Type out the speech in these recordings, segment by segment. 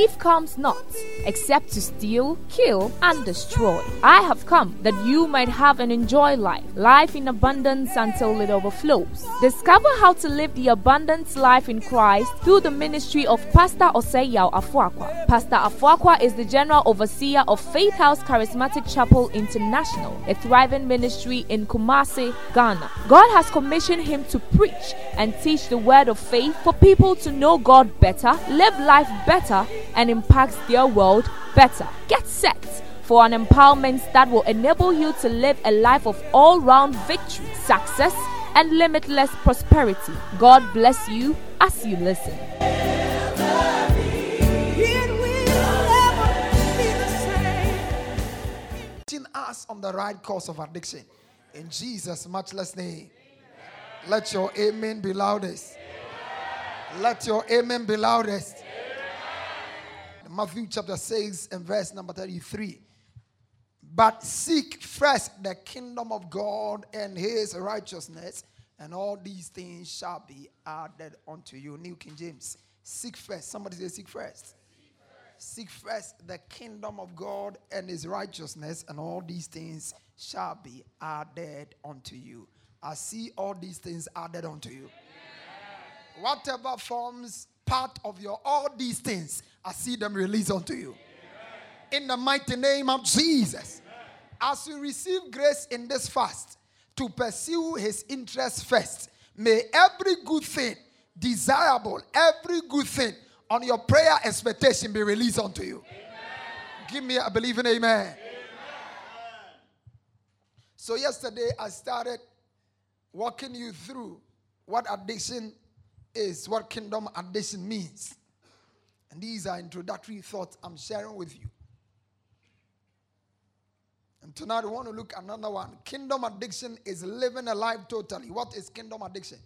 thief comes not except to steal, kill, and destroy. I have come that you might have and enjoy life, life in abundance until it overflows. Discover how to live the abundance life in Christ through the ministry of Pastor Oseyao Afuakwa. Pastor Afuakwa is the general overseer of Faith House Charismatic Chapel International, a thriving ministry in Kumasi, Ghana. God has commissioned him to preach and teach the word of faith for people to know God better, live life better, and impact their world better. Get set for an empowerment that will enable you to live a life of all round victory, success, and limitless prosperity. God bless you as you listen. us on the right course of addiction. In Jesus' matchless name. Let your amen be loudest. Let your amen be loudest. Matthew chapter 6 and verse number 33. But seek first the kingdom of God and his righteousness, and all these things shall be added unto you. New King James. Seek first. Somebody say, seek first. Seek first the kingdom of God and his righteousness, and all these things shall be added unto you. I see all these things added unto you. Whatever forms part of your all these things, I see them released unto you. In the mighty name of Jesus. As you receive grace in this fast to pursue his interest first, may every good thing, desirable, every good thing on your prayer expectation be released unto you. Amen. Give me a believing amen. amen. So, yesterday I started walking you through what addiction is, what kingdom addiction means. And these are introductory thoughts I'm sharing with you. And tonight we want to look at another one. Kingdom addiction is living a life totally. What is kingdom addiction?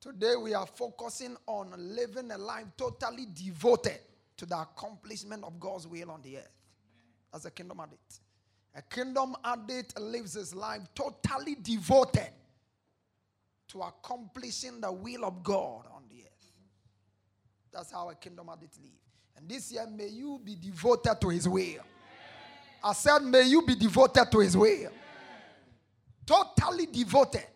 Today we are focusing on living a life totally devoted to the accomplishment of God's will on the earth. As a kingdom addict. A kingdom addict lives his life totally devoted to accomplishing the will of God on the earth. That's how a kingdom addict lives. And this year, may you be devoted to his will. I said, may you be devoted to his will. Totally devoted.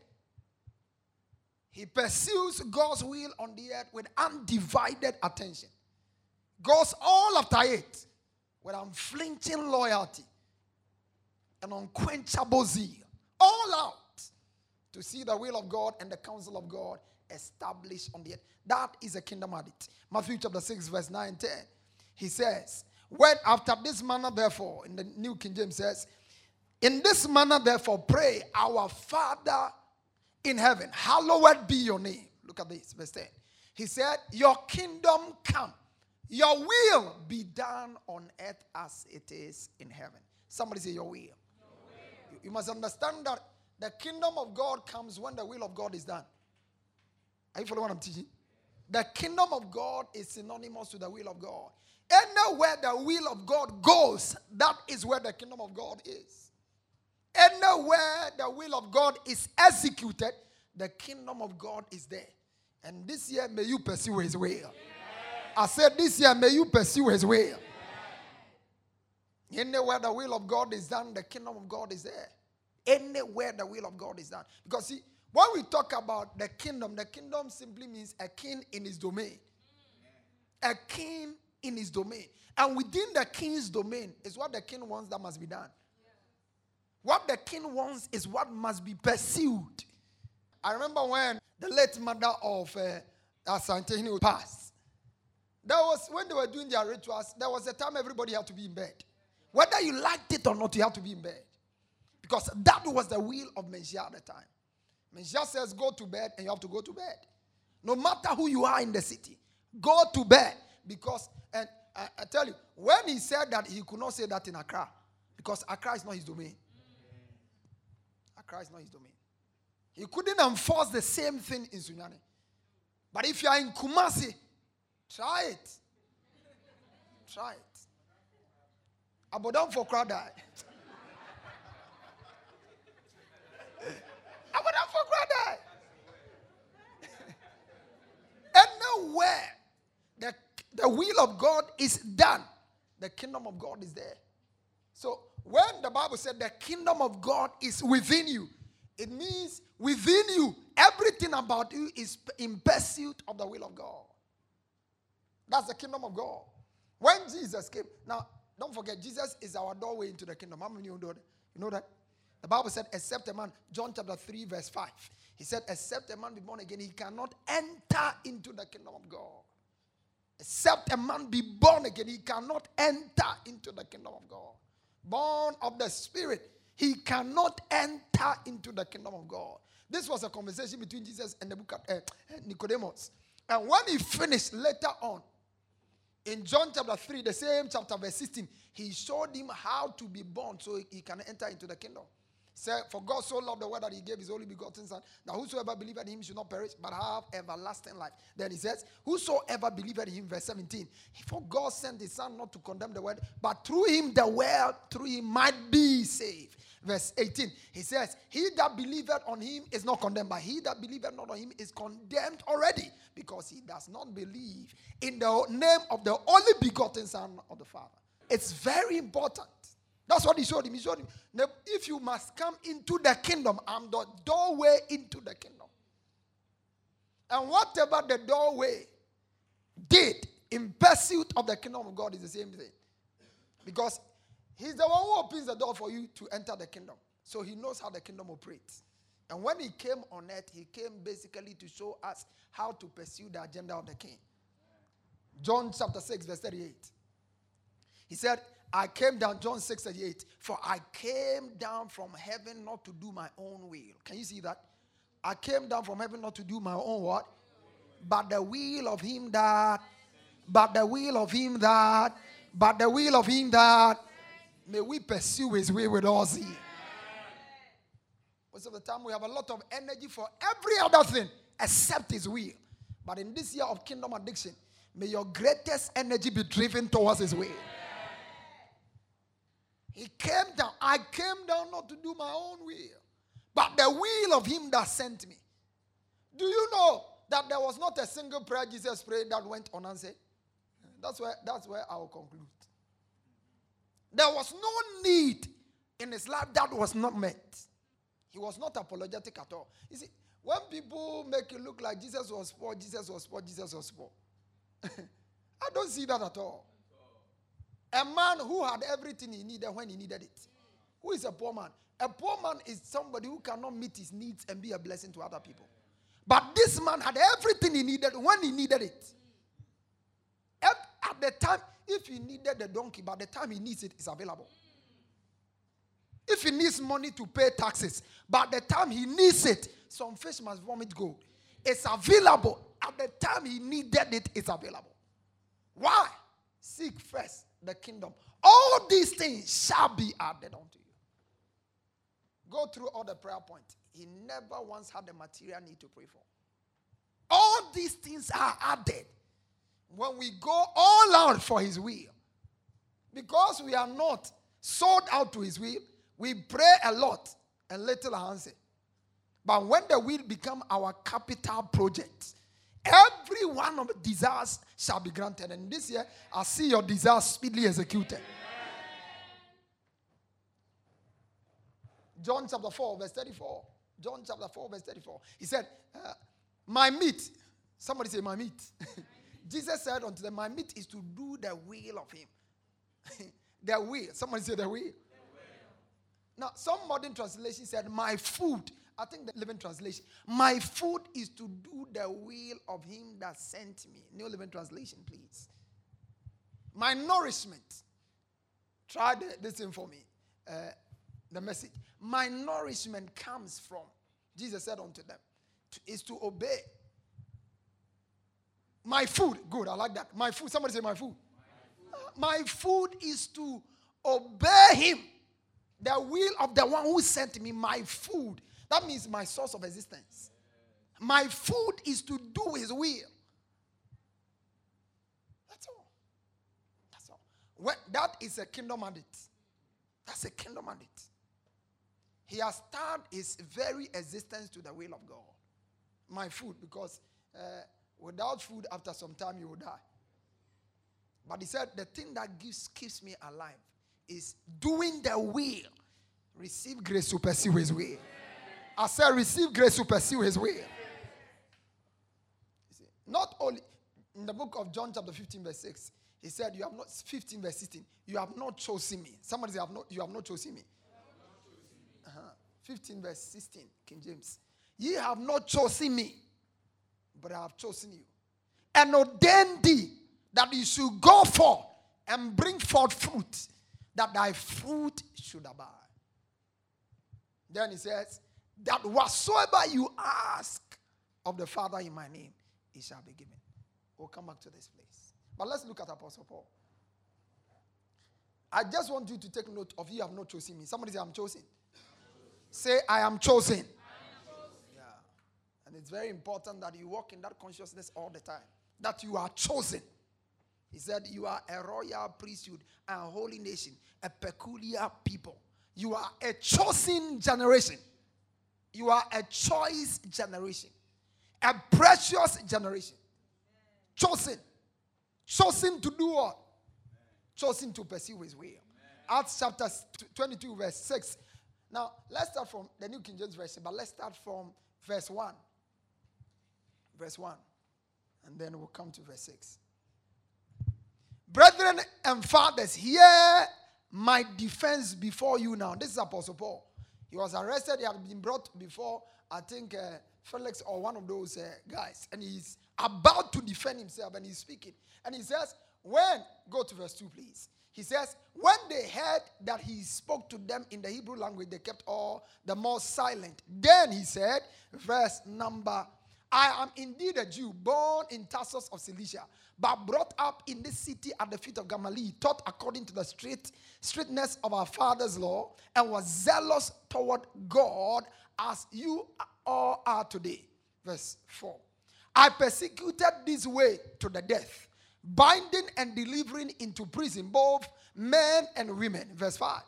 He pursues God's will on the earth with undivided attention. Goes all after it with unflinching loyalty and unquenchable zeal. All out to see the will of God and the counsel of God established on the earth. That is a kingdom addict. Matthew chapter 6, verse 9 and 10. He says, When after this manner, therefore, in the New King James says, In this manner, therefore, pray, Our Father in heaven, hallowed be your name. Look at this, verse 10. He said, Your kingdom come, your will be done on earth as it is in heaven. Somebody say. Your will. You must understand that the kingdom of God comes when the will of God is done. Are you following what I'm teaching? The kingdom of God is synonymous to the will of God. Anywhere the will of God goes, that is where the kingdom of God is. Anywhere the will of God is executed, the kingdom of God is there. And this year, may you pursue his will. I said, This year, may you pursue his will. Anywhere the will of God is done, the kingdom of God is there. Anywhere the will of God is done. Because, see, when we talk about the kingdom, the kingdom simply means a king in his domain. A king in his domain. And within the king's domain is what the king wants that must be done. What the king wants is what must be pursued. I remember when the late mother of uh, Asante passed. That was when they were doing their rituals, there was a time everybody had to be in bed. Whether you liked it or not, you had to be in bed. Because that was the will of Manhyia at the time. Manhyia says, Go to bed, and you have to go to bed. No matter who you are in the city, go to bed. Because, and I, I tell you, when he said that, he could not say that in Accra. Because Accra is not his domain. Accra is not his domain. He couldn't enforce the same thing in Sunyani. But if you are in Kumasi, try it. Try it. Abodam for crowd die. Abodam for crowd die. The the will of God is done, the kingdom of God is there. So when the Bible said the kingdom of God is within you, it means within you, everything about you is in pursuit of the will of God. That's the kingdom of God. When Jesus came, now don't forget, Jesus is our doorway into the kingdom. How many of you know that? You know that? The Bible said, except a man, John chapter 3, verse 5. He said, except a man be born again, he cannot enter into the kingdom of God. Except a man be born again, he cannot enter into the kingdom of God. Born of the Spirit, he cannot enter into the kingdom of God. This was a conversation between Jesus and the book of, uh, Nicodemus. And when he finished later on, in John chapter 3, the same chapter, verse 16, he showed him how to be born so he can enter into the kingdom. Said, For God so loved the world that he gave his only begotten Son, that whosoever believed in him should not perish, but have everlasting life. Then he says, Whosoever believed in him, verse 17, for God sent his Son not to condemn the world, but through him the world, through him might be saved. Verse 18, he says, He that believeth on him is not condemned, but he that believeth not on him is condemned already, because he does not believe in the name of the only begotten Son of the Father. It's very important. That's what he showed him. He showed him, if you must come into the kingdom, I'm the doorway into the kingdom. And whatever the doorway did in pursuit of the kingdom of God is the same thing. Because he's the one who opens the door for you to enter the kingdom. So he knows how the kingdom operates. And when he came on earth, he came basically to show us how to pursue the agenda of the king. John chapter 6, verse 38. He said, I came down, John 6 38, for I came down from heaven not to do my own will. Can you see that? I came down from heaven not to do my own what? But the will of him that, but the will of him that, but the will of him that, may we pursue his way with all zeal. Most of the time, we have a lot of energy for every other thing except his will. But in this year of kingdom addiction, may your greatest energy be driven towards his will. He came down. I came down not to do my own will, but the will of him that sent me. Do you know that there was not a single prayer Jesus prayed that went unanswered? That's where, that's where I will conclude. There was no need in his life that was not met. He was not apologetic at all. You see, when people make it look like Jesus was poor, Jesus was poor, Jesus was poor, I don't see that at all. A man who had everything he needed when he needed it. Who is a poor man? A poor man is somebody who cannot meet his needs and be a blessing to other people. But this man had everything he needed when he needed it. At the time, if he needed the donkey, by the time he needs it, it's available. If he needs money to pay taxes, by the time he needs it, some fish must vomit gold. It's available. At the time he needed it, it's available. Why? Seek first the kingdom. All these things shall be added unto you. Go through all the prayer points. He never once had the material need to pray for. All these things are added when we go all out for his will. Because we are not sold out to his will, we pray a lot and little answer. But when the will become our capital project, Every one of the desires shall be granted. And this year, I see your desires speedily executed. John chapter 4, verse 34. John chapter 4, verse 34. He said, uh, My meat, somebody say, My meat. Jesus said unto them, My meat is to do the will of him. the will. Somebody say, The will. The will. Now, some modern translation said, My food I think the Living Translation. My food is to do the will of him that sent me. New Living Translation, please. My nourishment. Try the, this thing for me. Uh, the message. My nourishment comes from, Jesus said unto them, to, is to obey. My food, good, I like that. My food, somebody say my food. My food, my food is to obey him, the will of the one who sent me. My food that means my source of existence. My food is to do his will. That's all. That's all. When, that is a kingdom mandate. That's a kingdom mandate. He has turned his very existence to the will of God. My food, because uh, without food, after some time, you will die. But he said, the thing that gives, keeps me alive is doing the will. Receive grace to pursue his will. I said, receive grace to pursue his will. Not only in the book of John, chapter 15, verse 6, he said, You have not 15, verse 16, you have not chosen me. Somebody say, have not, you have not chosen me. Uh-huh. 15, verse 16, King James. Ye have not chosen me, but I have chosen you. And ordained thee that you should go forth and bring forth fruit, that thy fruit should abide. Then he says, That whatsoever you ask of the Father in my name, it shall be given. We'll come back to this place. But let's look at Apostle Paul. I just want you to take note of you have not chosen me. Somebody say, I'm chosen. Say, I am chosen. I am chosen. Yeah. And it's very important that you walk in that consciousness all the time. That you are chosen. He said, You are a royal priesthood, a holy nation, a peculiar people. You are a chosen generation. You are a choice generation, a precious generation. Chosen. Chosen to do what? Chosen to pursue his will. Acts chapter 22, verse 6. Now, let's start from the New King James Version, but let's start from verse 1. Verse 1. And then we'll come to verse 6. Brethren and fathers, hear my defense before you now. This is Apostle Paul. He was arrested, he had been brought before, I think, uh, Felix or one of those uh, guys. And he's about to defend himself and he's speaking. And he says, When, go to verse 2, please. He says, When they heard that he spoke to them in the Hebrew language, they kept all the more silent. Then he said, verse number I am indeed a Jew, born in Tarsus of Cilicia, but brought up in this city at the feet of Gamaliel, taught according to the straight, straightness of our father's law, and was zealous toward God as you all are today. Verse 4. I persecuted this way to the death, binding and delivering into prison both men and women. Verse 5.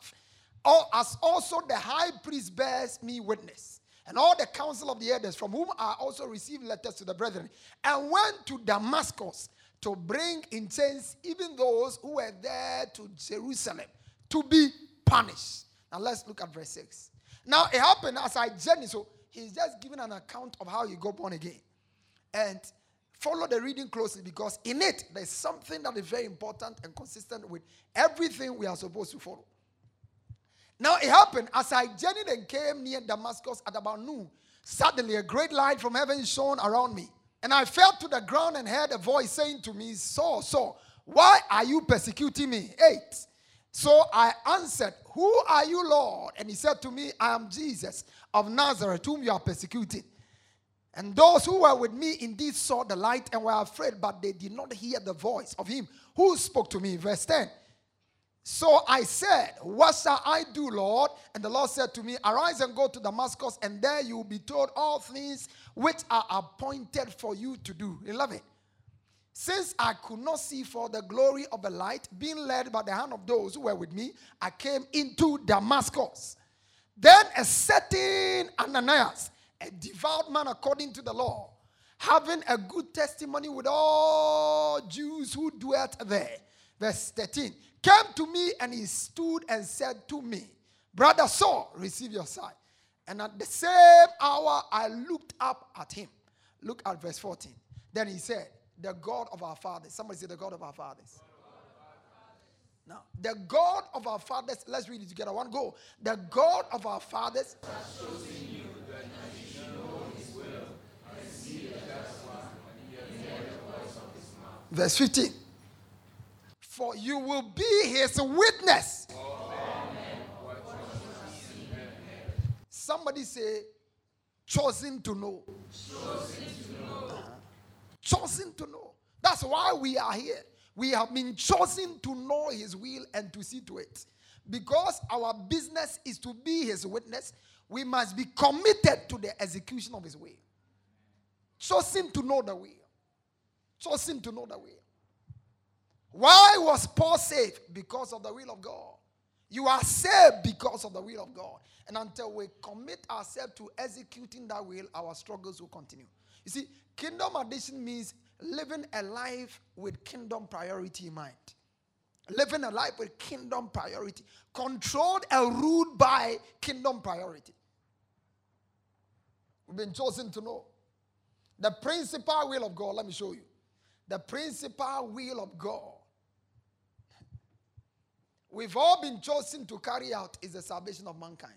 Or as also the high priest bears me witness and all the council of the elders, from whom I also received letters to the brethren, and went to Damascus to bring in chains even those who were there to Jerusalem to be punished. Now let's look at verse 6. Now it happened as I journeyed, so he's just giving an account of how he got born again. And follow the reading closely because in it there's something that is very important and consistent with everything we are supposed to follow. Now it happened as I journeyed and came near Damascus at about noon. Suddenly, a great light from heaven shone around me. And I fell to the ground and heard a voice saying to me, Saul, Saul, why are you persecuting me? Eight. So I answered, Who are you, Lord? And he said to me, I am Jesus of Nazareth, whom you are persecuting. And those who were with me indeed saw the light and were afraid, but they did not hear the voice of him who spoke to me. Verse 10. So I said, What shall I do, Lord? And the Lord said to me, Arise and go to Damascus, and there you will be told all things which are appointed for you to do. 11. Since I could not see for the glory of the light, being led by the hand of those who were with me, I came into Damascus. Then a certain Ananias, a devout man according to the law, having a good testimony with all Jews who dwelt there. Verse 13 came to me and he stood and said to me, Brother Saul, receive your sight. And at the same hour, I looked up at him. Look at verse 14. Then he said, The God of our fathers. Somebody say, The God of our fathers. Now, the God of our fathers, let's read it together. One go. The God of our fathers. Verse 15 for you will be his witness. Somebody say, chosen to know. Chosen to know. Chosen to know. That's why we are here. We have been chosen to know his will and to see to it. Because our business is to be his witness, we must be committed to the execution of his will. Chosen to know the will. Chosen to know the will. Why was Paul saved? Because of the will of God. You are saved because of the will of God. And until we commit ourselves to executing that will, our struggles will continue. You see, kingdom addition means living a life with kingdom priority in mind. Living a life with kingdom priority, controlled and ruled by kingdom priority. We've been chosen to know the principal will of God. Let me show you. The principal will of God we've all been chosen to carry out is the salvation of mankind.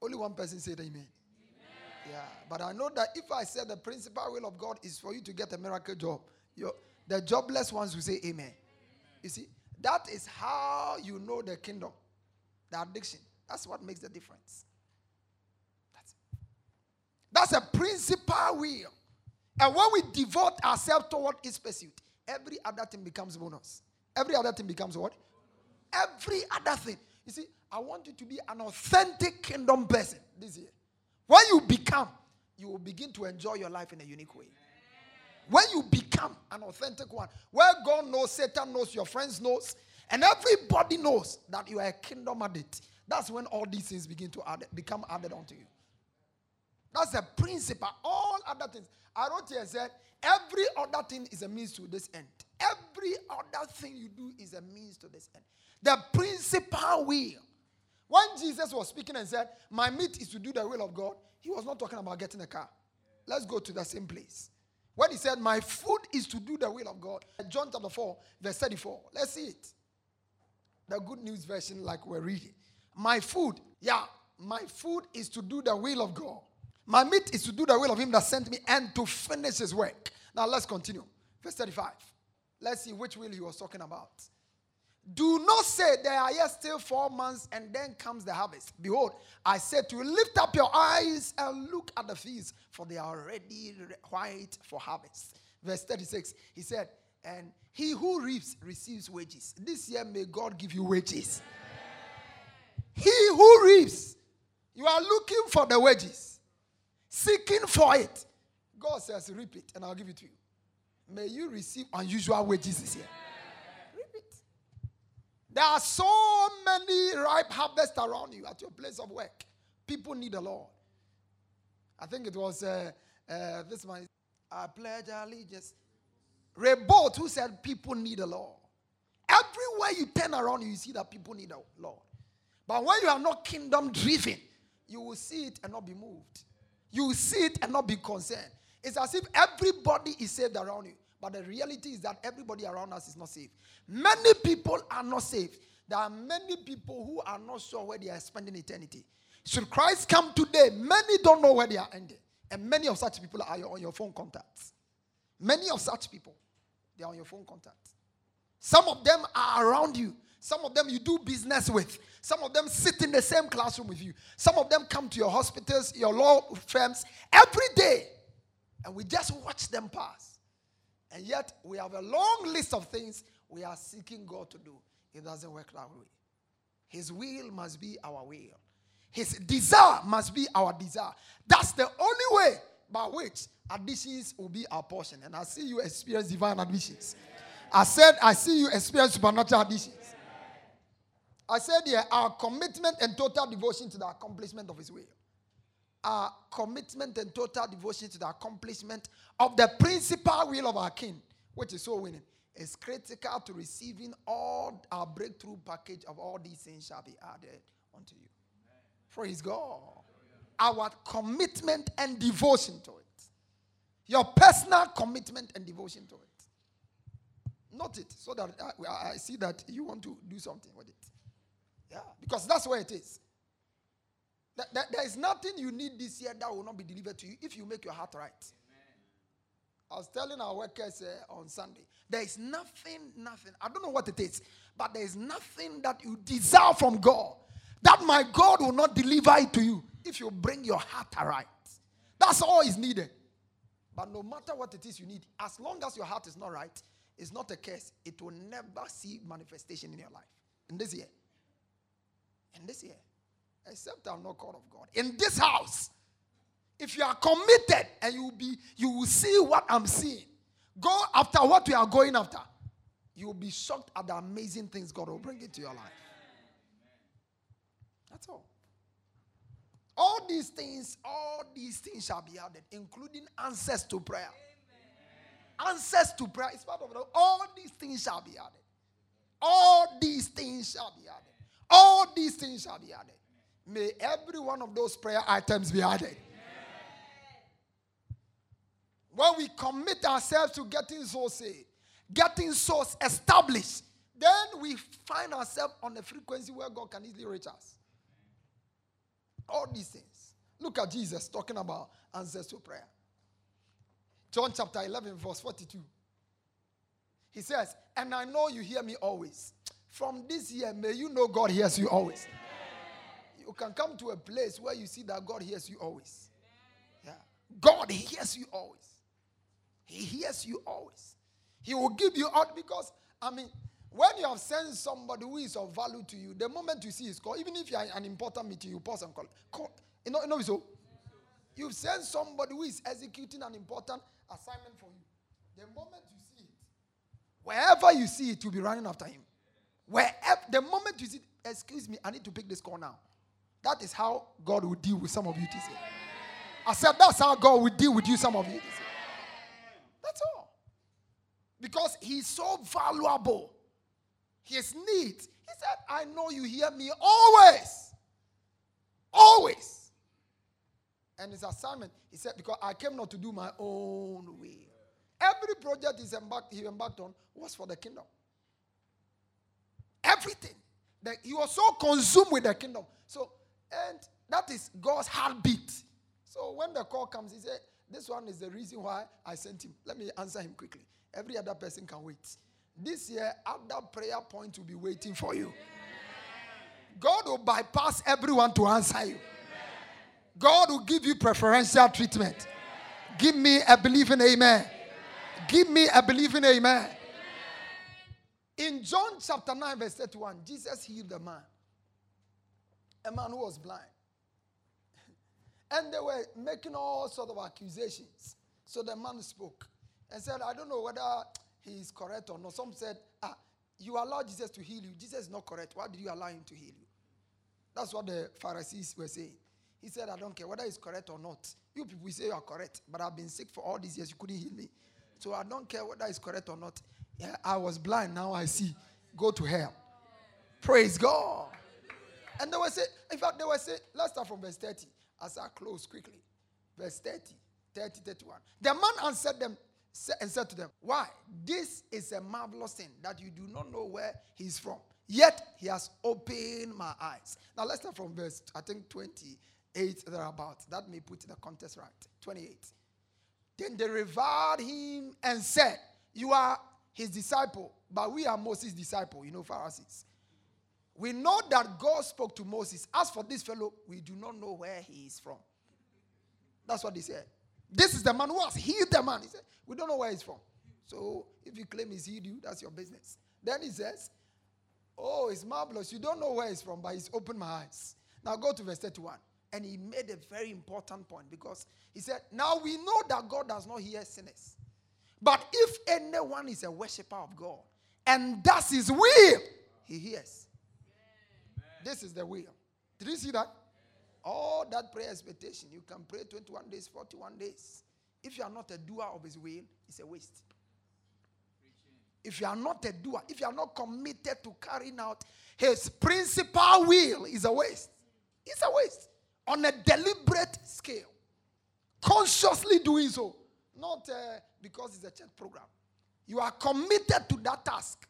Only one person said amen. amen. Yeah, but I know that if I said the principal will of God is for you to get a miracle job, the jobless ones will say amen. You see, that is how you know the kingdom, the addiction. That's what makes the difference. That's, That's a principal will. And when we devote ourselves toward its pursuit, every other thing becomes bonus. Every other thing becomes what? Every other thing. You see, I want you to be an authentic kingdom person this year. When you become, you will begin to enjoy your life in a unique way. When you become an authentic one, where God knows, Satan knows, your friends knows, and everybody knows that you are a kingdom addict, that's when all these things begin to add, become added onto you. That's the principle. All other things. I wrote here and said, every other thing is a means to this end. Every other thing you do is a means to this end. The principal will. When Jesus was speaking and said, My meat is to do the will of God, he was not talking about getting a car. Let's go to the same place. When he said, My food is to do the will of God, John chapter 4, verse 34. Let's see it. The good news version, like we're reading. My food, yeah, my food is to do the will of God. My meat is to do the will of him that sent me and to finish his work. Now let's continue. Verse 35. Let's see which will he was talking about. Do not say there are yet still four months and then comes the harvest. Behold, I said to you, lift up your eyes and look at the fields, for they are already white for harvest. Verse 36, he said, and he who reaps receives wages. This year may God give you wages. He who reaps, you are looking for the wages, seeking for it. God says, reap it, and I'll give it to you. May you receive unusual wages this year. There are so many ripe harvests around you at your place of work. People need the Lord. I think it was uh, uh, this man. I pledge allegiance. Rebot who said people need the Lord. Everywhere you turn around, you see that people need the Lord. But when you are not kingdom driven, you will see it and not be moved. You see it and not be concerned. It's as if everybody is saved around you. But the reality is that everybody around us is not safe. Many people are not safe. There are many people who are not sure where they are spending eternity. Should Christ come today, many don't know where they are ending. And many of such people are on your phone contacts. Many of such people, they are on your phone contacts. Some of them are around you. Some of them you do business with. Some of them sit in the same classroom with you. Some of them come to your hospitals, your law firms every day. And we just watch them pass. And yet, we have a long list of things we are seeking God to do. It doesn't work that way. His will must be our will, His desire must be our desire. That's the only way by which additions will be our portion. And I see you experience divine additions. I said, I see you experience supernatural additions. I said here, our commitment and total devotion to the accomplishment of His will our commitment and total devotion to the accomplishment of the principal will of our King, which is so winning, is critical to receiving all our breakthrough package of all these things shall be added unto you. Praise God. Our commitment and devotion to it. Your personal commitment and devotion to it. Not it, so that I, I see that you want to do something with it. Yeah, because that's where it is. There is nothing you need this year that will not be delivered to you if you make your heart right. Amen. I was telling our workers uh, on Sunday, there is nothing, nothing. I don't know what it is, but there is nothing that you desire from God that my God will not deliver it to you if you bring your heart right. That's all is needed. But no matter what it is you need, as long as your heart is not right, it's not a case. It will never see manifestation in your life. In this year. This year except I'm not called of God. In this house, if you are committed and you will be, you will see what I'm seeing. Go after what we are going after. You will be shocked at the amazing things God will bring into your life. That's all. All these things, all these things shall be added, including answers to prayer. answers to prayer is part of the, all these things shall be added. All these things shall be added. All these things shall be added. May every one of those prayer items be added. When we commit ourselves to getting souls saved, getting souls established, then we find ourselves on a frequency where God can easily reach us. All these things. Look at Jesus talking about answers to prayer. John chapter 11, verse 42. He says, And I know you hear me always. From this year, may you know God hears you always. You can come to a place where you see that God hears you always. Yeah. God hears you always. He hears you always. He will give you out because, I mean, when you have sent somebody who is of value to you, the moment you see his call, even if you are in an important meeting, you pause and call. call. You know, you know so? You've sent somebody who is executing an important assignment for you. The moment you see it, wherever you see it, you'll be running after him. Wherever, the moment you see, excuse me, I need to pick this call now. That is how God will deal with some of you this. I said, that's how God will deal with you, some of you. That's all. Because he's so valuable. His needs. He said, I know you hear me always. Always. And his assignment, he said, because I came not to do my own will. Every project embarked, he embarked on was for the kingdom. Everything. That he was so consumed with the kingdom. So, and that is God's heartbeat. So when the call comes, he said, This one is the reason why I sent him. Let me answer him quickly. Every other person can wait. This year, other prayer points will be waiting for you. God will bypass everyone to answer you. God will give you preferential treatment. Give me a believing amen. Give me a believing amen. In John chapter 9, verse 31, Jesus healed a man. A man who was blind. And they were making all sort of accusations. So the man spoke and said, I don't know whether he is correct or not. Some said, ah, you allowed Jesus to heal you. Jesus is not correct. Why did you allow him to heal you? That's what the Pharisees were saying. He said, I don't care whether it's correct or not. You people say you are correct, but I've been sick for all these years. You couldn't heal me. So I don't care whether it's correct or not. Yeah, I was blind, now I see. Go to hell. Praise God. And they were saying, in fact, they were saying, let's start from verse 30 as I close quickly. Verse 30, 30, 31. The man answered them and said to them, Why? This is a marvelous thing that you do not know where he's from. Yet he has opened my eyes. Now let's start from verse, I think 28 thereabout. That may put the context right. 28. Then they reviled him and said, You are his disciple, but we are Moses' disciple, you know, Pharisees. We know that God spoke to Moses. As for this fellow, we do not know where he is from. That's what he said. This is the man who has healed the man. He said, We don't know where he's from. So if you claim he's healed you, that's your business. Then he says, Oh, it's marvelous. You don't know where he's from, but he's opened my eyes. Now go to verse 31. And he made a very important point because he said, Now we know that God does not hear sinners. But if anyone is a worshiper of God and does his will, he hears. This is the will. Did you see that? All that prayer expectation, you can pray 21 days, 41 days. If you are not a doer of his will, it's a waste. If you are not a doer, if you are not committed to carrying out his principal will, is a waste. It's a waste. On a deliberate scale. Consciously doing so. Not uh, because it's a church program. You are committed to that task.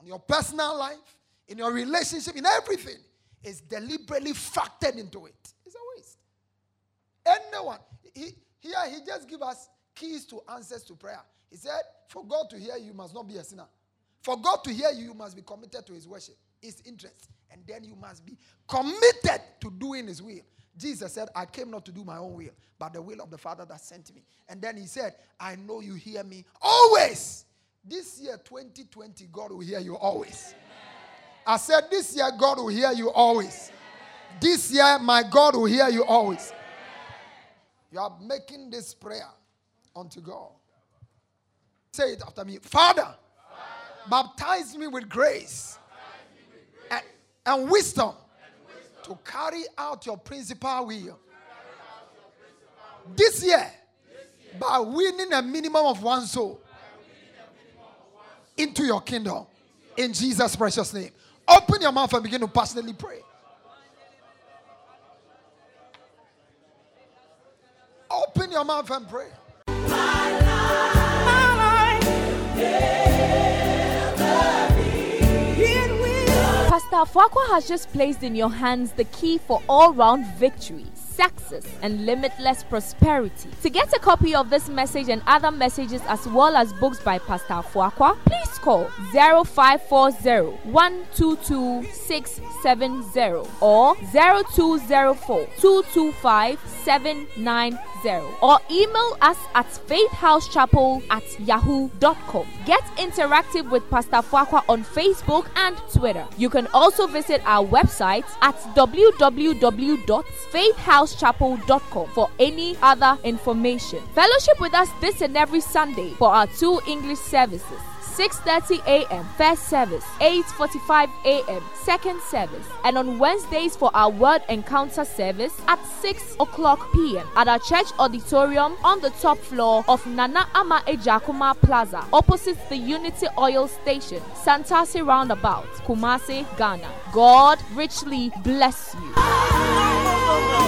On your personal life, in your relationship, in everything, is deliberately factored into it. It's a waste. Anyone, he, here he just give us keys to answers to prayer. He said, for God to hear you, you must not be a sinner. For God to hear you, you must be committed to his worship, his interest. And then you must be committed to doing his will. Jesus said, I came not to do my own will, but the will of the Father that sent me. And then he said, I know you hear me always. This year, 2020, God will hear you always. I said, This year, God will hear you always. This year, my God will hear you always. You are making this prayer unto God. Say it after me Father, Father baptize me with grace, me with grace and, and, wisdom and, wisdom to carry out your principal will. This year, by winning a minimum of one soul into your kingdom. In Jesus' precious name. Open your mouth and begin to personally pray. Open your mouth and pray. Fuaqua has just placed in your hands the key for all round victory success, and limitless prosperity. To get a copy of this message and other messages as well as books by Pastor Fuaqua, please call 0540 122 670 or 0204 225 790 or email us at faithhousechapel at yahoo.com. Get interactive with Pastor Fuaqua on Facebook and Twitter. You can also visit our website at www.faithhousechapel.com for any other information. Fellowship with us this and every Sunday for our two English services. 6:30 a.m. first service, 8:45 a.m. second service, and on Wednesdays for our word encounter service at 6 o'clock p.m. at our church auditorium on the top floor of Nana Ama Ejakuma Plaza, opposite the Unity Oil Station, Santasi Roundabout, Kumasi, Ghana. God richly bless you.